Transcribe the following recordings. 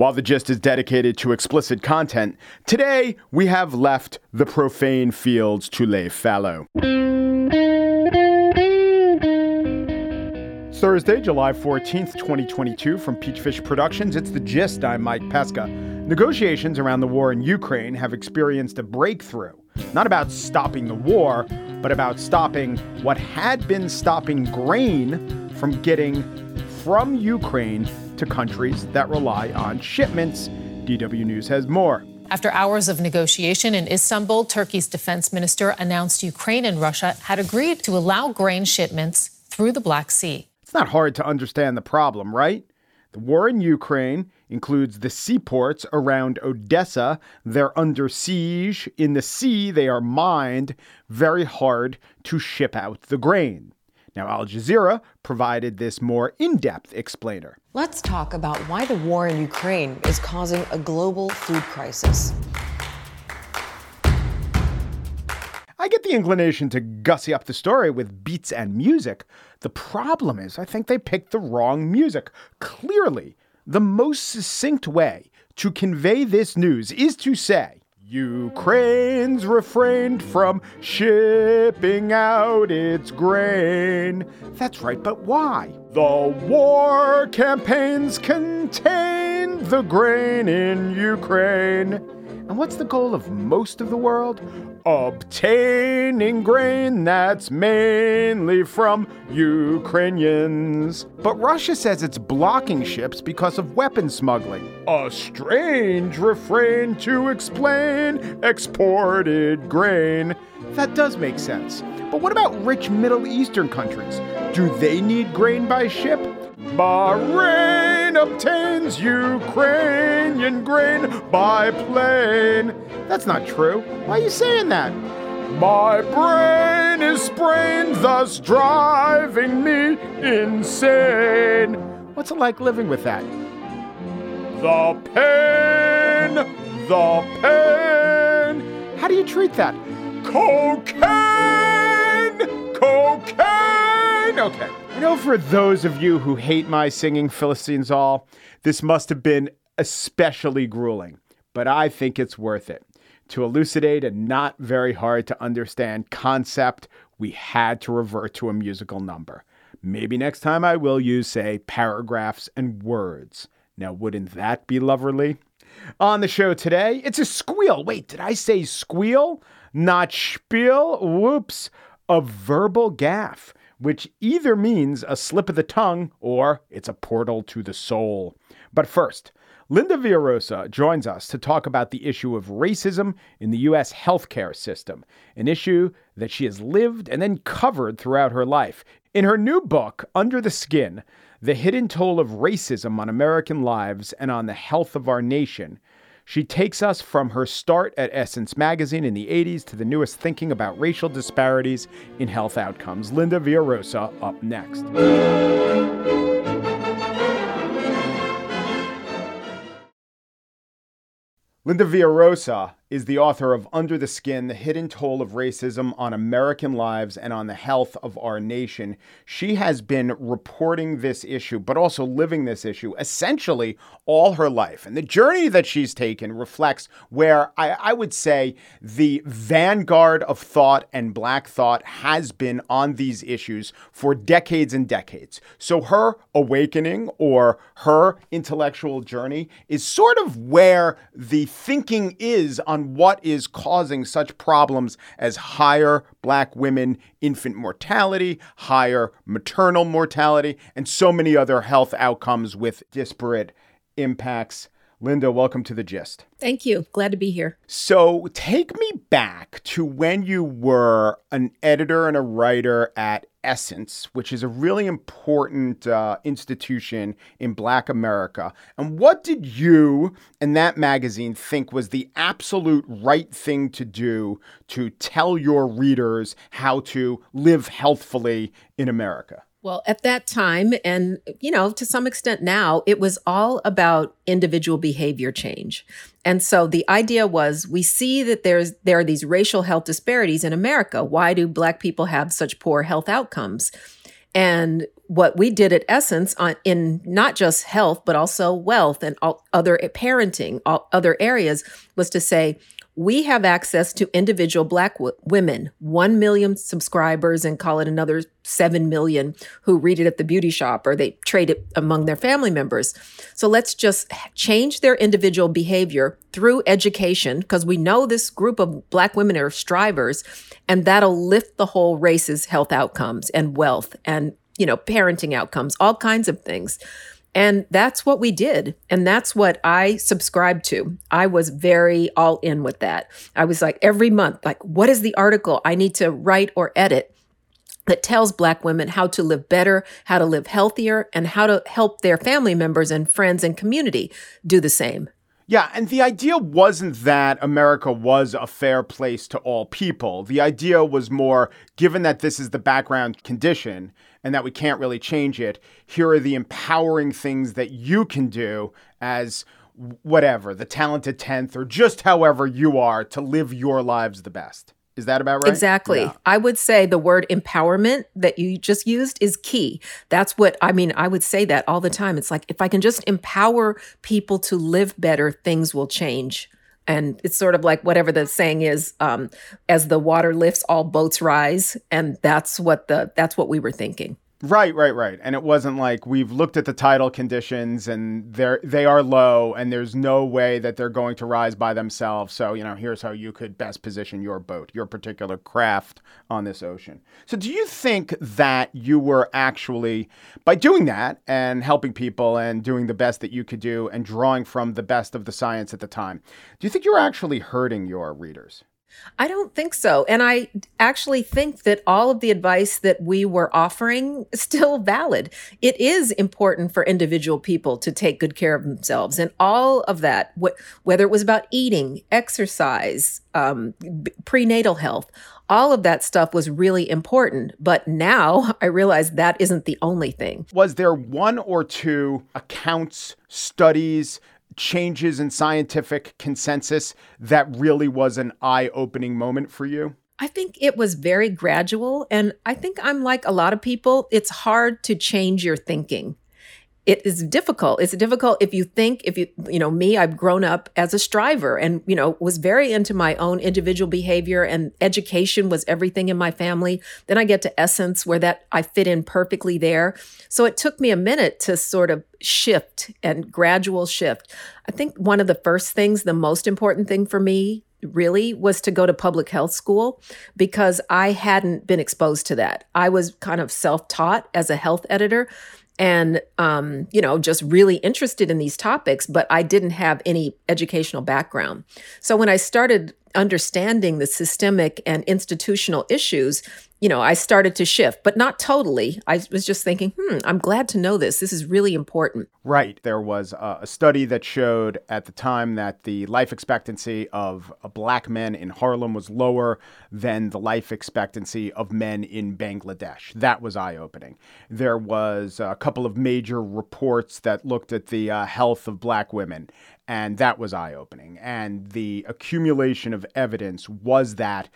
While the gist is dedicated to explicit content, today we have left the profane fields to lay fallow. Thursday, July 14th, 2022, from Peachfish Productions, it's The Gist. I'm Mike Pesca. Negotiations around the war in Ukraine have experienced a breakthrough, not about stopping the war, but about stopping what had been stopping grain from getting from Ukraine to countries that rely on shipments. DW News has more. After hours of negotiation in Istanbul, Turkey's defense minister announced Ukraine and Russia had agreed to allow grain shipments through the Black Sea. It's not hard to understand the problem, right? The war in Ukraine includes the seaports around Odessa. They're under siege. In the sea, they are mined. Very hard to ship out the grain. Now, Al Jazeera provided this more in depth explainer. Let's talk about why the war in Ukraine is causing a global food crisis. I get the inclination to gussy up the story with beats and music. The problem is, I think they picked the wrong music. Clearly, the most succinct way to convey this news is to say, Ukraine's refrained from shipping out its grain. That's right, but why? The war campaigns contain the grain in Ukraine. And what's the goal of most of the world? Obtaining grain that's mainly from Ukrainians. But Russia says it's blocking ships because of weapon smuggling. A strange refrain to explain exported grain. That does make sense. But what about rich Middle Eastern countries? Do they need grain by ship? Bahrain obtains Ukrainian grain by plane. That's not true. Why are you saying that? My brain is sprained, thus driving me insane. What's it like living with that? The pain, the pain. How do you treat that? Cocaine, cocaine. Okay. I know for those of you who hate my singing Philistines all, this must have been especially grueling, but I think it's worth it. To elucidate a not very hard to understand concept, we had to revert to a musical number. Maybe next time I will use, say, paragraphs and words. Now, wouldn't that be loverly? On the show today, it's a squeal. Wait, did I say squeal? Not spiel? Whoops. A verbal gaffe which either means a slip of the tongue or it's a portal to the soul. But first, Linda Villarosa joins us to talk about the issue of racism in the U.S. healthcare system, an issue that she has lived and then covered throughout her life. In her new book, Under the Skin The Hidden Toll of Racism on American Lives and on the Health of Our Nation, she takes us from her start at Essence magazine in the 80s to the newest thinking about racial disparities in health outcomes. Linda Villarosa up next. Linda Villarosa is the author of Under the Skin The Hidden Toll of Racism on American Lives and on the Health of Our Nation. She has been reporting this issue, but also living this issue essentially all her life. And the journey that she's taken reflects where I, I would say the vanguard of thought and black thought has been on these issues for decades and decades. So her awakening or her intellectual journey is sort of where the thinking is on on what is causing such problems as higher black women infant mortality, higher maternal mortality, and so many other health outcomes with disparate impacts. Linda, welcome to the gist. Thank you. Glad to be here. So, take me back to when you were an editor and a writer at Essence, which is a really important uh, institution in Black America. And what did you and that magazine think was the absolute right thing to do to tell your readers how to live healthfully in America? Well, at that time, and you know, to some extent now, it was all about individual behavior change. And so the idea was we see that there's there are these racial health disparities in America. Why do black people have such poor health outcomes? And what we did at Essence on in not just health but also wealth and all other parenting, all other areas was to say we have access to individual black w- women 1 million subscribers and call it another 7 million who read it at the beauty shop or they trade it among their family members so let's just change their individual behavior through education because we know this group of black women are strivers and that'll lift the whole race's health outcomes and wealth and you know, parenting outcomes, all kinds of things. And that's what we did. And that's what I subscribed to. I was very all in with that. I was like, every month, like, what is the article I need to write or edit that tells Black women how to live better, how to live healthier, and how to help their family members and friends and community do the same? Yeah, and the idea wasn't that America was a fair place to all people. The idea was more given that this is the background condition and that we can't really change it, here are the empowering things that you can do as whatever, the talented 10th, or just however you are to live your lives the best. Is that about right? Exactly. Yeah. I would say the word empowerment that you just used is key. That's what I mean. I would say that all the time. It's like if I can just empower people to live better, things will change. And it's sort of like whatever the saying is, um, as the water lifts, all boats rise. And that's what the that's what we were thinking. Right, right, right. And it wasn't like we've looked at the title conditions and they're they are low and there's no way that they're going to rise by themselves. So, you know, here's how you could best position your boat, your particular craft on this ocean. So, do you think that you were actually by doing that and helping people and doing the best that you could do and drawing from the best of the science at the time, do you think you were actually hurting your readers? I don't think so. And I actually think that all of the advice that we were offering is still valid. It is important for individual people to take good care of themselves. And all of that, wh- whether it was about eating, exercise, um, prenatal health, all of that stuff was really important. But now I realize that isn't the only thing. Was there one or two accounts, studies, changes in scientific consensus that really was an eye opening moment for you? I think it was very gradual. And I think I'm like a lot of people, it's hard to change your thinking it is difficult. It's difficult if you think, if you, you know, me, I've grown up as a striver and, you know, was very into my own individual behavior and education was everything in my family. Then I get to Essence where that I fit in perfectly there. So it took me a minute to sort of shift and gradual shift. I think one of the first things, the most important thing for me really was to go to public health school because I hadn't been exposed to that. I was kind of self taught as a health editor and um, you know just really interested in these topics but i didn't have any educational background. So when i started understanding the systemic and institutional issues you know, I started to shift, but not totally. I was just thinking, hmm, I'm glad to know this. This is really important. Right. There was a, study that showed at the time that the life expectancy of black men in Harlem was lower than the life expectancy of men in Bangladesh. That was eye opening. There was a couple of major reports that looked at the uh, health of black women, and that was eye opening. And the accumulation of evidence was that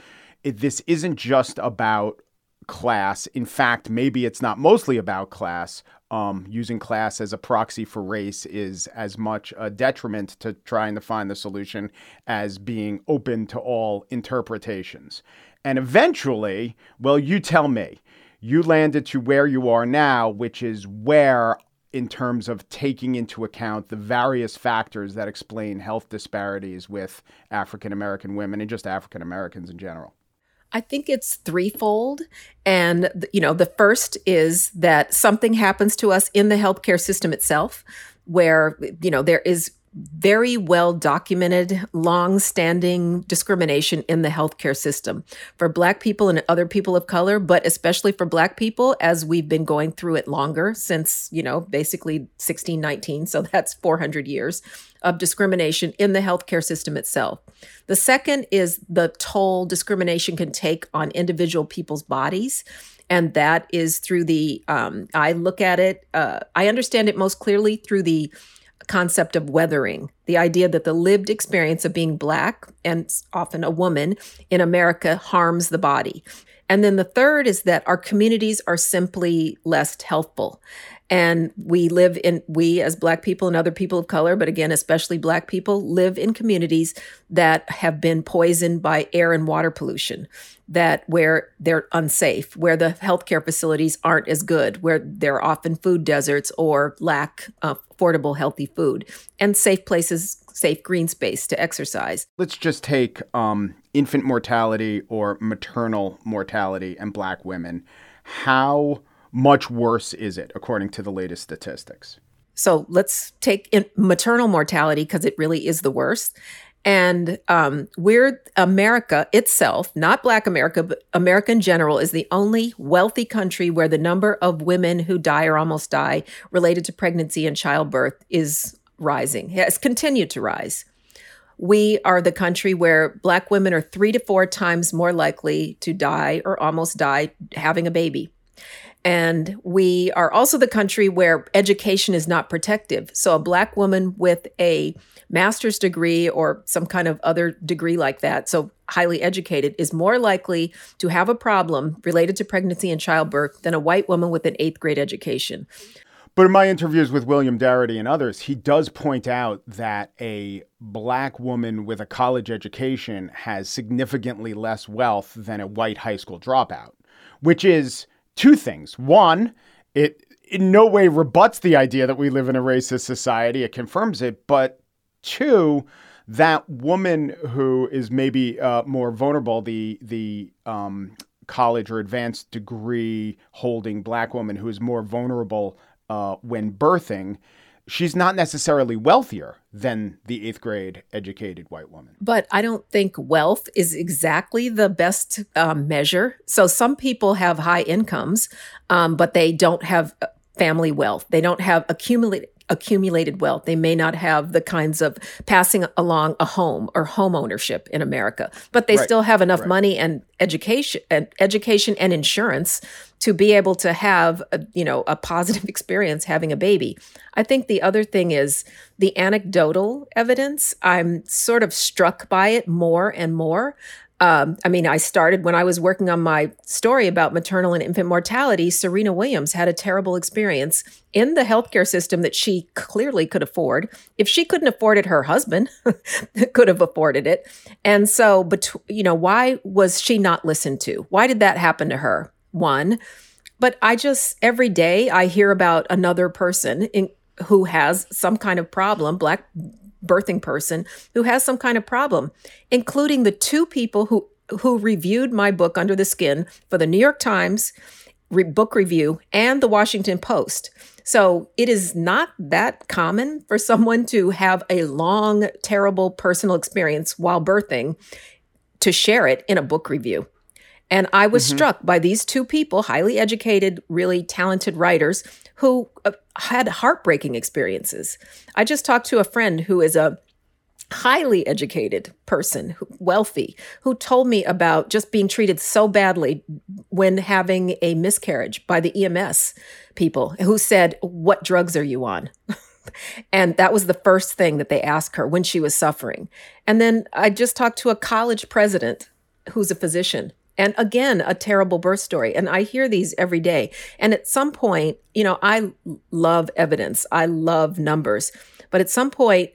it, this isn't just about class. In fact, maybe it's not mostly about class. Um, using class as a proxy for race is as much a detriment to trying to find the solution as being open to all interpretations. And eventually, well, you tell me, you landed to where you are now, which is where in terms of taking into account the various factors that explain health disparities with African American women and just African Americans in general? I think it's threefold. And, you know, the first is that something happens to us in the healthcare system itself where, you know, there is very well documented, long standing discrimination in the healthcare system for Black people and other people of color, but especially for Black people as we've been going through it longer since, you know, basically 1619. So that's 400 years of discrimination in the healthcare system itself. The second is the toll discrimination can take on individual people's bodies and that is through the um, i look at it uh, i understand it most clearly through the concept of weathering, the idea that the lived experience of being black and often a woman in America harms the body. And then the third is that our communities are simply less healthful. And we live in, we as Black people and other people of color, but again, especially Black people, live in communities that have been poisoned by air and water pollution, that where they're unsafe, where the healthcare facilities aren't as good, where there are often food deserts or lack affordable, healthy food, and safe places safe green space to exercise. Let's just take um, infant mortality or maternal mortality and black women. How much worse is it according to the latest statistics? So let's take maternal mortality because it really is the worst. And um, we're America itself, not Black America, but America in general, is the only wealthy country where the number of women who die or almost die related to pregnancy and childbirth is rising, has continued to rise. We are the country where Black women are three to four times more likely to die or almost die having a baby. And we are also the country where education is not protective. So, a Black woman with a master's degree or some kind of other degree like that, so highly educated, is more likely to have a problem related to pregnancy and childbirth than a white woman with an eighth grade education. But in my interviews with William Darity and others, he does point out that a black woman with a college education has significantly less wealth than a white high school dropout, which is two things. One, it in no way rebuts the idea that we live in a racist society, it confirms it. But two, that woman who is maybe uh, more vulnerable, the the um, college or advanced degree holding black woman who is more vulnerable uh, when birthing, she's not necessarily wealthier than the eighth grade educated white woman. But I don't think wealth is exactly the best um, measure. So some people have high incomes, um, but they don't have uh, family wealth. They don't have accumulated accumulated wealth. They may not have the kinds of passing along a home or home ownership in America, but they right. still have enough right. money and education and education and insurance to be able to have a, you know a positive experience having a baby. I think the other thing is the anecdotal evidence. I'm sort of struck by it more and more um, I mean, I started when I was working on my story about maternal and infant mortality. Serena Williams had a terrible experience in the healthcare system that she clearly could afford. If she couldn't afford it, her husband could have afforded it. And so, but you know, why was she not listened to? Why did that happen to her? One, but I just every day I hear about another person in, who has some kind of problem, black birthing person who has some kind of problem, including the two people who who reviewed my book Under the Skin for the New York Times re- book review and the Washington Post. So it is not that common for someone to have a long, terrible personal experience while birthing to share it in a book review. And I was mm-hmm. struck by these two people, highly educated, really talented writers, who uh, had heartbreaking experiences. I just talked to a friend who is a highly educated person, wealthy, who told me about just being treated so badly when having a miscarriage by the EMS people who said, What drugs are you on? and that was the first thing that they asked her when she was suffering. And then I just talked to a college president who's a physician and again, a terrible birth story. And I hear these every day. And at some point, you know, I love evidence, I love numbers. But at some point,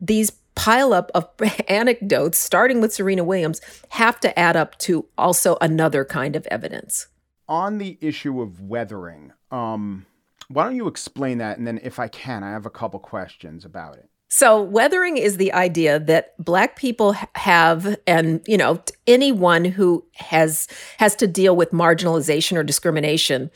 these pile up of anecdotes, starting with Serena Williams, have to add up to also another kind of evidence. On the issue of weathering, um, why don't you explain that? And then, if I can, I have a couple questions about it. So, weathering is the idea that black people have and, you know, anyone who has has to deal with marginalization or discrimination,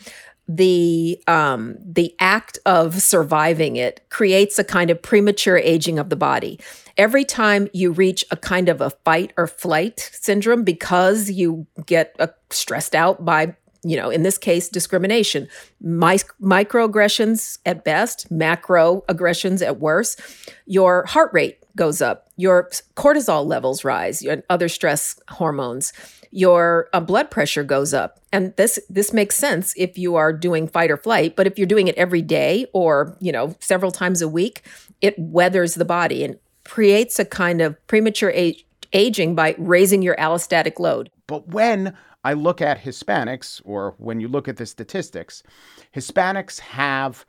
the um the act of surviving it creates a kind of premature aging of the body. Every time you reach a kind of a fight or flight syndrome because you get uh, stressed out by you know, in this case, discrimination, microaggressions at best, macroaggressions at worst, your heart rate goes up, your cortisol levels rise, and other stress hormones, your uh, blood pressure goes up. And this this makes sense if you are doing fight or flight, but if you're doing it every day or, you know, several times a week, it weathers the body and creates a kind of premature age, aging by raising your allostatic load. But when I look at Hispanics, or when you look at the statistics, Hispanics have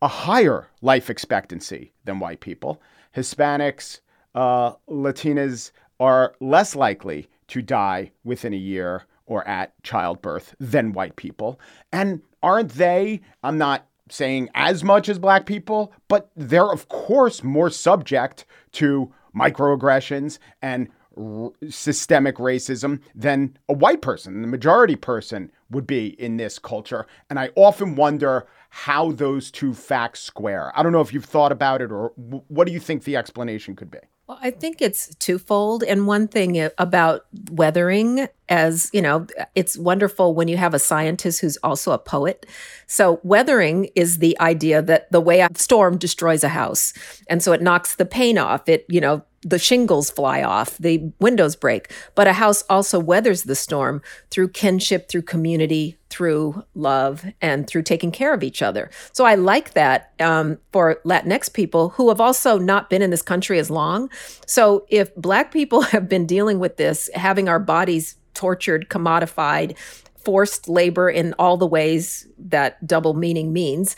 a higher life expectancy than white people. Hispanics, uh, Latinas are less likely to die within a year or at childbirth than white people. And aren't they, I'm not saying as much as black people, but they're, of course, more subject to microaggressions and r- systemic racism than a white person, the majority person would be in this culture. And I often wonder how those two facts square. I don't know if you've thought about it or w- what do you think the explanation could be? Well, I think it's twofold. And one thing about weathering, as you know, it's wonderful when you have a scientist who's also a poet. So, weathering is the idea that the way a storm destroys a house. And so it knocks the paint off. It, you know, the shingles fly off, the windows break. But a house also weathers the storm through kinship, through community, through love, and through taking care of each other. So I like that um, for Latinx people who have also not been in this country as long. So if Black people have been dealing with this, having our bodies tortured, commodified, forced labor in all the ways that double meaning means,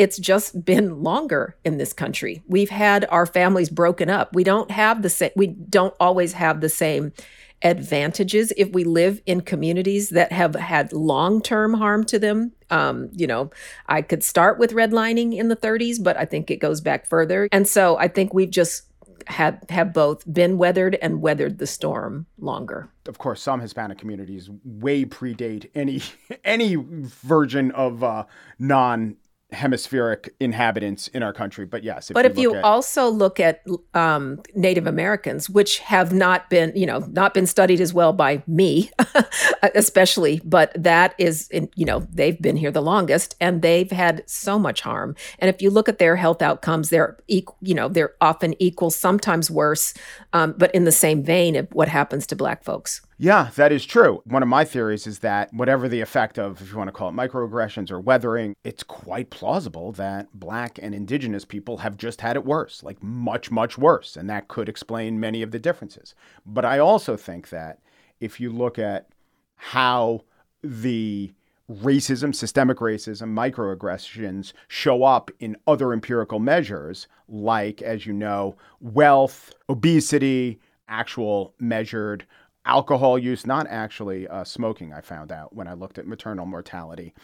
it's just been longer in this country. We've had our families broken up. We don't have the same we don't always have the same advantages if we live in communities that have had long-term harm to them. Um, you know, I could start with redlining in the 30s, but I think it goes back further. And so I think we've just have have both been weathered and weathered the storm longer. Of course, some Hispanic communities way predate any any version of uh, non hemispheric inhabitants in our country. But yes, if but you if you at- also look at um, Native Americans, which have not been, you know, not been studied as well by me, especially, but that is, in, you know, they've been here the longest and they've had so much harm. And if you look at their health outcomes, they're, equal, you know, they're often equal, sometimes worse, um, but in the same vein of what happens to Black folks. Yeah, that is true. One of my theories is that whatever the effect of, if you want to call it microaggressions or weathering, it's quite plausible that black and indigenous people have just had it worse, like much, much worse. And that could explain many of the differences. But I also think that if you look at how the racism, systemic racism, microaggressions show up in other empirical measures, like, as you know, wealth, obesity, actual measured alcohol use, not actually uh, smoking, I found out when I looked at maternal mortality.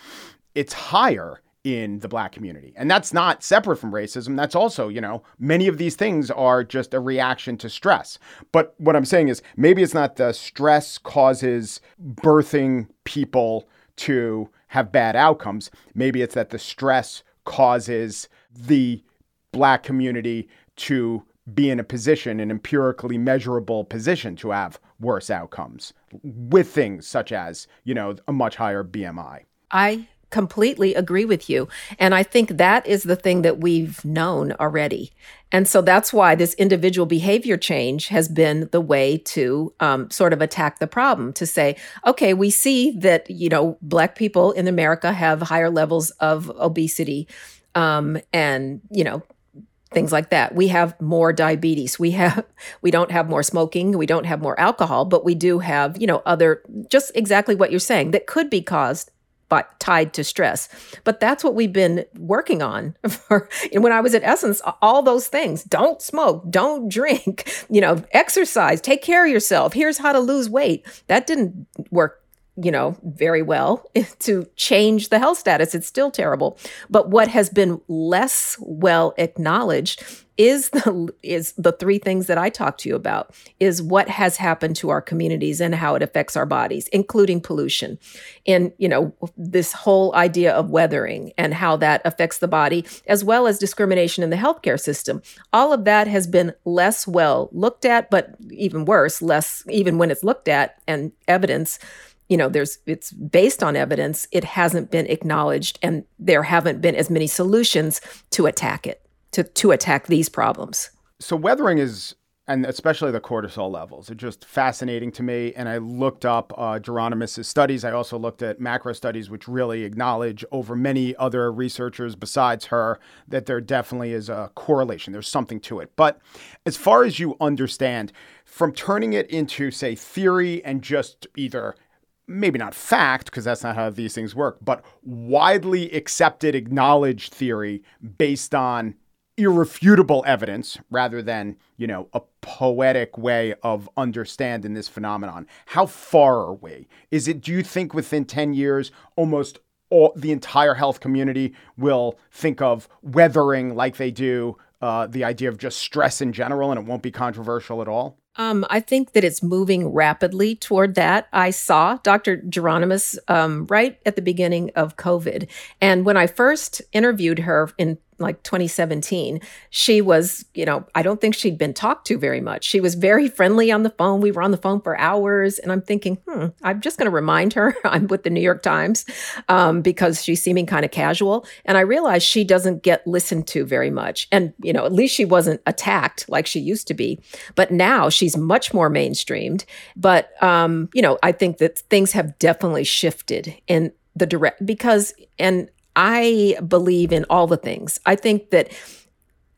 It's higher in the black community. And that's not separate from racism. That's also, you know, many of these things are just a reaction to stress. But what I'm saying is maybe it's not the stress causes birthing people to have bad outcomes. Maybe it's that the stress causes the black community to be in a position, an empirically measurable position to have worse outcomes with things such as, you know, a much higher BMI. I completely agree with you. And I think that is the thing that we've known already. And so that's why this individual behavior change has been the way to um, sort of attack the problem to say, okay, we see that, you know, Black people in America have higher levels of obesity. Um, and, you know, things like that. We have more diabetes. We have we don't have more smoking, we don't have more alcohol, but we do have, you know, other just exactly what you're saying that could be caused by tied to stress. But that's what we've been working on for and when I was at Essence, all those things. Don't smoke, don't drink, you know, exercise, take care of yourself. Here's how to lose weight. That didn't work you know, very well to change the health status. It's still terrible. But what has been less well acknowledged is the is the three things that I talked to you about is what has happened to our communities and how it affects our bodies including pollution and you know this whole idea of weathering and how that affects the body as well as discrimination in the healthcare system all of that has been less well looked at but even worse less even when it's looked at and evidence you know there's it's based on evidence it hasn't been acknowledged and there haven't been as many solutions to attack it to to attack these problems. So weathering is and especially the cortisol levels are just fascinating to me and i looked up uh, Geronimus's studies. I also looked at macro studies which really acknowledge over many other researchers besides her that there definitely is a correlation there's something to it. But as far as you understand from turning it into say theory and just either maybe not fact, because that's not how these things work, but widely accepted, acknowledged theory based on irrefutable evidence rather than, you know, a poetic way of understanding this phenomenon. How far are we? Is it, do you think within 10 years, almost all, the entire health community will think of weathering like they do uh, the idea of just stress in general and it won't be controversial at all? Um, I think that it's moving rapidly toward that. I saw Dr. Geronimus um, right at the beginning of COVID. And when I first interviewed her in like 2017 she was you know i don't think she'd been talked to very much. She was very friendly on the phone. We were on the phone for hours and i'm thinking hmm i'm just going to remind her i'm with the new york times um, because she's seeming kind of casual. And i realized she doesn't get listened to very much. And you know at least she wasn't attacked like she used to be. But now she's much more mainstreamed. But um, you know i think that things have definitely shifted in the direct because and I believe in all the things. I think that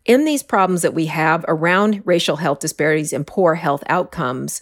in these problems that we have around racial health disparities and poor health outcomes,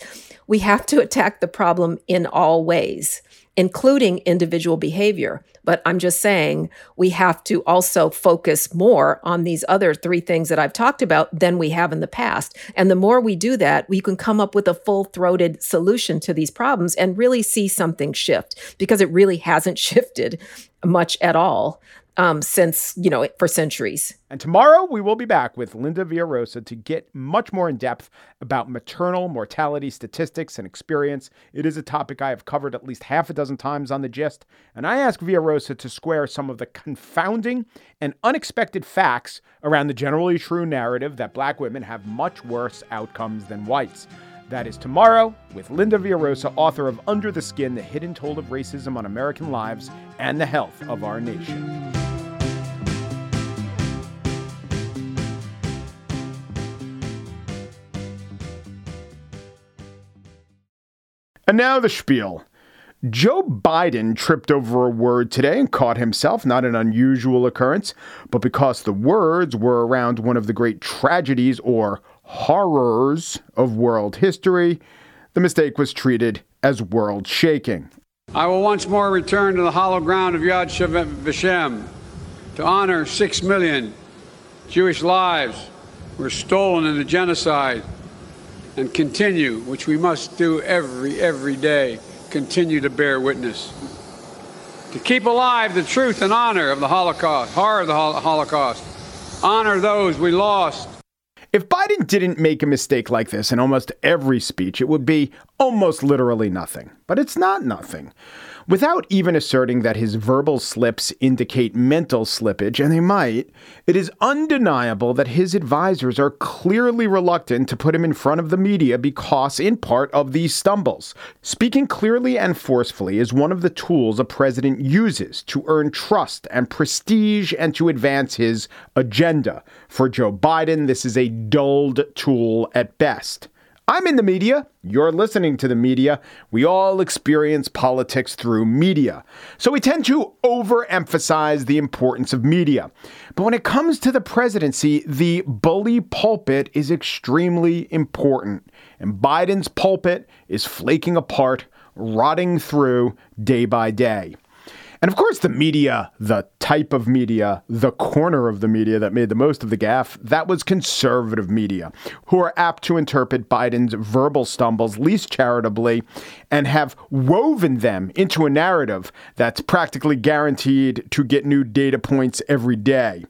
we have to attack the problem in all ways, including individual behavior. But I'm just saying we have to also focus more on these other three things that I've talked about than we have in the past. And the more we do that, we can come up with a full throated solution to these problems and really see something shift because it really hasn't shifted much at all um, since, you know, for centuries. And tomorrow we will be back with Linda Villarosa to get much more in depth about maternal mortality statistics and experience. It is a topic I have covered at least half a dozen times on the gist. And I ask Villarosa to square some of the confounding and unexpected facts around the generally true narrative that black women have much worse outcomes than whites. That is tomorrow with Linda Villarosa, author of Under the Skin The Hidden Toll of Racism on American Lives and the Health of Our Nation. And now the spiel. Joe Biden tripped over a word today and caught himself, not an unusual occurrence, but because the words were around one of the great tragedies or horrors of world history, the mistake was treated as world shaking. I will once more return to the hollow ground of Yad Vashem to honor six million Jewish lives were stolen in the genocide and continue, which we must do every, every day, continue to bear witness. To keep alive the truth and honor of the Holocaust, horror of the Holocaust, honor those we lost. If Biden didn't make a mistake like this in almost every speech, it would be almost literally nothing. But it's not nothing. Without even asserting that his verbal slips indicate mental slippage, and they might, it is undeniable that his advisors are clearly reluctant to put him in front of the media because, in part, of these stumbles. Speaking clearly and forcefully is one of the tools a president uses to earn trust and prestige and to advance his agenda. For Joe Biden, this is a dulled tool at best. I'm in the media. You're listening to the media. We all experience politics through media. So we tend to overemphasize the importance of media. But when it comes to the presidency, the bully pulpit is extremely important. And Biden's pulpit is flaking apart, rotting through day by day. And of course, the media, the type of media, the corner of the media that made the most of the gaffe, that was conservative media, who are apt to interpret Biden's verbal stumbles least charitably and have woven them into a narrative that's practically guaranteed to get new data points every day.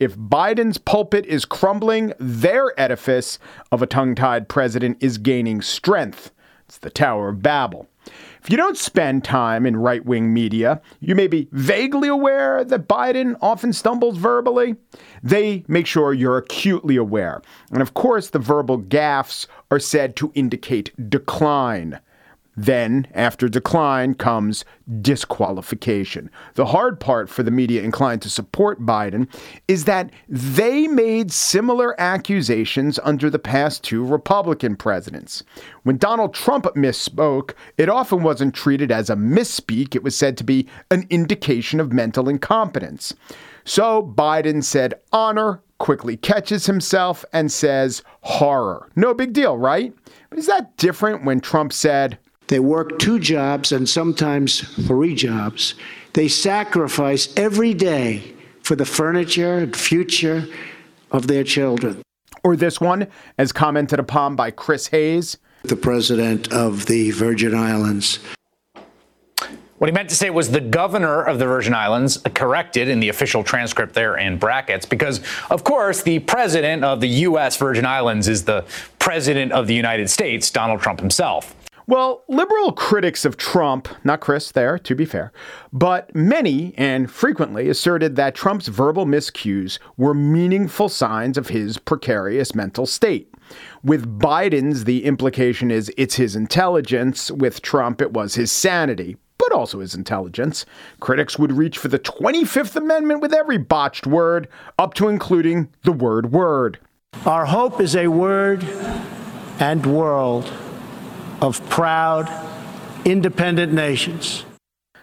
If Biden's pulpit is crumbling, their edifice of a tongue tied president is gaining strength. It's the Tower of Babel. If you don't spend time in right wing media, you may be vaguely aware that Biden often stumbles verbally. They make sure you're acutely aware. And of course, the verbal gaffes are said to indicate decline. Then, after decline, comes disqualification. The hard part for the media inclined to support Biden is that they made similar accusations under the past two Republican presidents. When Donald Trump misspoke, it often wasn't treated as a misspeak, it was said to be an indication of mental incompetence. So Biden said honor, quickly catches himself, and says horror. No big deal, right? But is that different when Trump said, They work two jobs and sometimes three jobs. They sacrifice every day for the furniture and future of their children. Or this one, as commented upon by Chris Hayes, the president of the Virgin Islands. What he meant to say was the governor of the Virgin Islands, corrected in the official transcript there in brackets, because, of course, the president of the U.S. Virgin Islands is the president of the United States, Donald Trump himself. Well, liberal critics of Trump, not Chris there, to be fair, but many and frequently asserted that Trump's verbal miscues were meaningful signs of his precarious mental state. With Biden's, the implication is it's his intelligence. With Trump, it was his sanity but also his intelligence. Critics would reach for the 25th Amendment with every botched word, up to including the word word. Our hope is a word and world of proud, independent nations.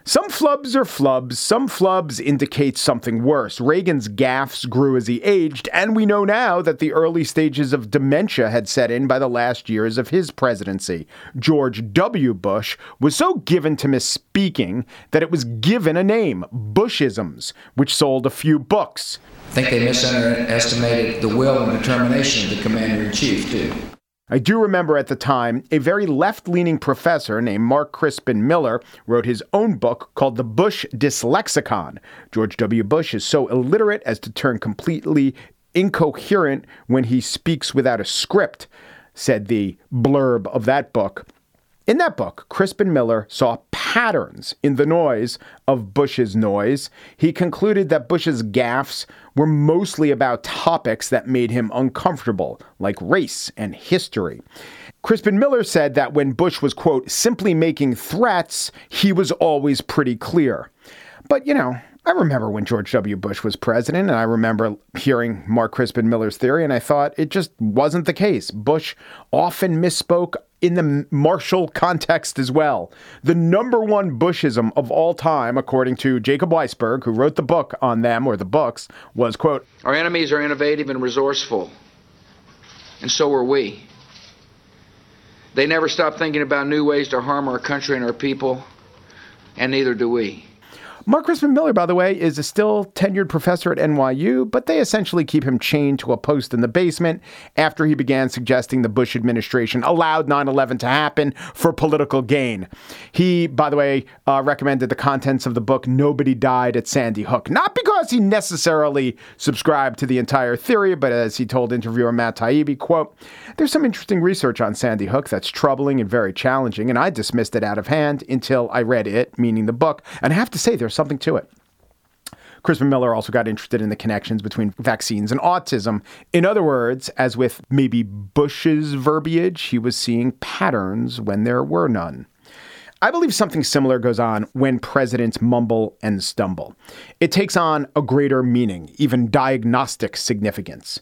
Some flubs are flubs. Some flubs indicate something worse. Reagan's gaffes grew as he aged, and we know now that the early stages of dementia had set in by the last years of his presidency. George W. Bush was so given to misspeaking that it was given a name, Bushisms, which sold a few books. I think they misestimated the will and determination of the commander in chief, too. I do remember at the time a very left leaning professor named Mark Crispin Miller wrote his own book called The Bush Dyslexicon. George W. Bush is so illiterate as to turn completely incoherent when he speaks without a script, said the blurb of that book. In that book, Crispin Miller saw patterns in the noise of Bush's noise. He concluded that Bush's gaffes were mostly about topics that made him uncomfortable, like race and history. Crispin Miller said that when Bush was, quote, simply making threats, he was always pretty clear. But, you know, I remember when George W. Bush was president, and I remember hearing Mark Crispin Miller's theory, and I thought it just wasn't the case. Bush often misspoke in the martial context as well. The number one Bushism of all time, according to Jacob Weisberg, who wrote the book on them or the books, was quote, Our enemies are innovative and resourceful, and so are we. They never stop thinking about new ways to harm our country and our people, and neither do we. Mark Crispin Miller, by the way, is a still tenured professor at NYU, but they essentially keep him chained to a post in the basement after he began suggesting the Bush administration allowed 9 11 to happen for political gain. He, by the way, uh, recommended the contents of the book Nobody Died at Sandy Hook, not because he necessarily subscribed to the entire theory, but as he told interviewer Matt Taibbi, quote, there's some interesting research on Sandy Hook that's troubling and very challenging, and I dismissed it out of hand until I read it, meaning the book. And I have to say, there's something to it. Crispin Miller also got interested in the connections between vaccines and autism. In other words, as with maybe Bush's verbiage, he was seeing patterns when there were none. I believe something similar goes on when presidents mumble and stumble. It takes on a greater meaning, even diagnostic significance.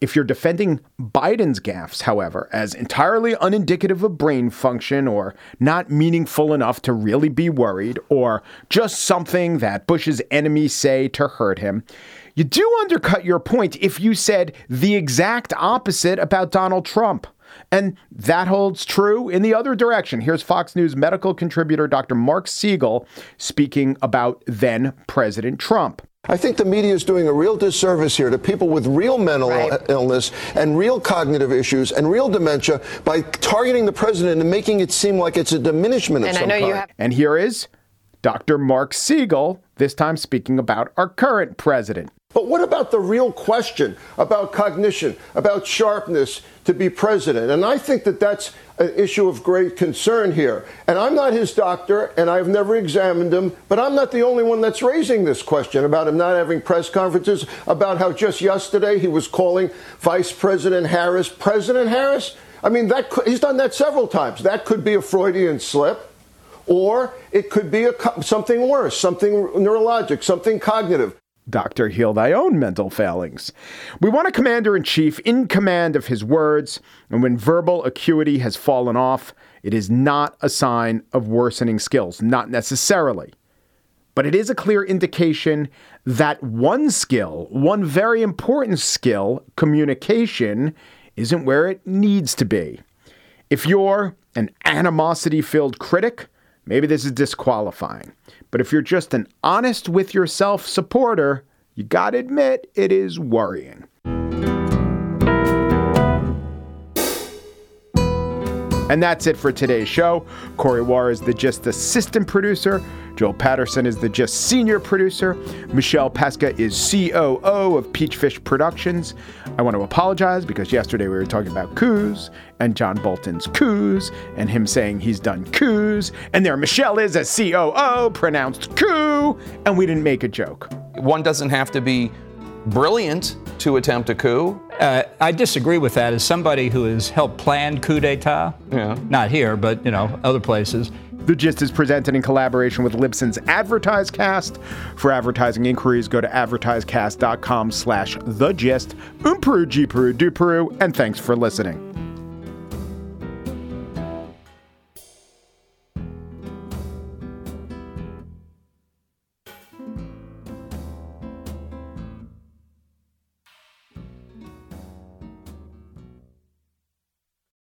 If you're defending Biden's gaffes, however, as entirely unindicative of brain function or not meaningful enough to really be worried, or just something that Bush's enemies say to hurt him, you do undercut your point if you said the exact opposite about Donald Trump. And that holds true in the other direction. Here's Fox News medical contributor Dr. Marc Siegel speaking about then President Trump. I think the media is doing a real disservice here to people with real mental right. illness and real cognitive issues and real dementia by targeting the president and making it seem like it's a diminishment and of some kind. Have- and here is Dr. Marc Siegel, this time speaking about our current president. But what about the real question about cognition, about sharpness to be president? And I think that that's an issue of great concern here. And I'm not his doctor, and I've never examined him, but I'm not the only one that's raising this question about him not having press conferences, about how just yesterday he was calling Vice President Harris President Harris. I mean, that could, he's done that several times. That could be a Freudian slip, or it could be a, something worse, something neurologic, something cognitive. Doctor, heal thy own mental failings. We want a commander in chief in command of his words, and when verbal acuity has fallen off, it is not a sign of worsening skills, not necessarily. But it is a clear indication that one skill, one very important skill, communication, isn't where it needs to be. If you're an animosity filled critic, maybe this is disqualifying. But if you're just an honest with yourself supporter, you gotta admit it is worrying. And that's it for today's show. Corey Wara is the Gist assistant producer. Joel Patterson is the Gist senior producer. Michelle Pesca is COO of Peachfish Productions. I want to apologize because yesterday we were talking about coups and John Bolton's coups and him saying he's done coups. And there Michelle is a COO, pronounced coup, and we didn't make a joke. One doesn't have to be brilliant to attempt a coup. Uh, I disagree with that. As somebody who has helped plan coup d'état, Yeah. not here, but you know, other places. The Gist is presented in collaboration with Libsyn's AdvertiseCast. For advertising inquiries, go to advertisecast.com slash the gist. Umperu, Jeeperu, Duperu, and thanks for listening.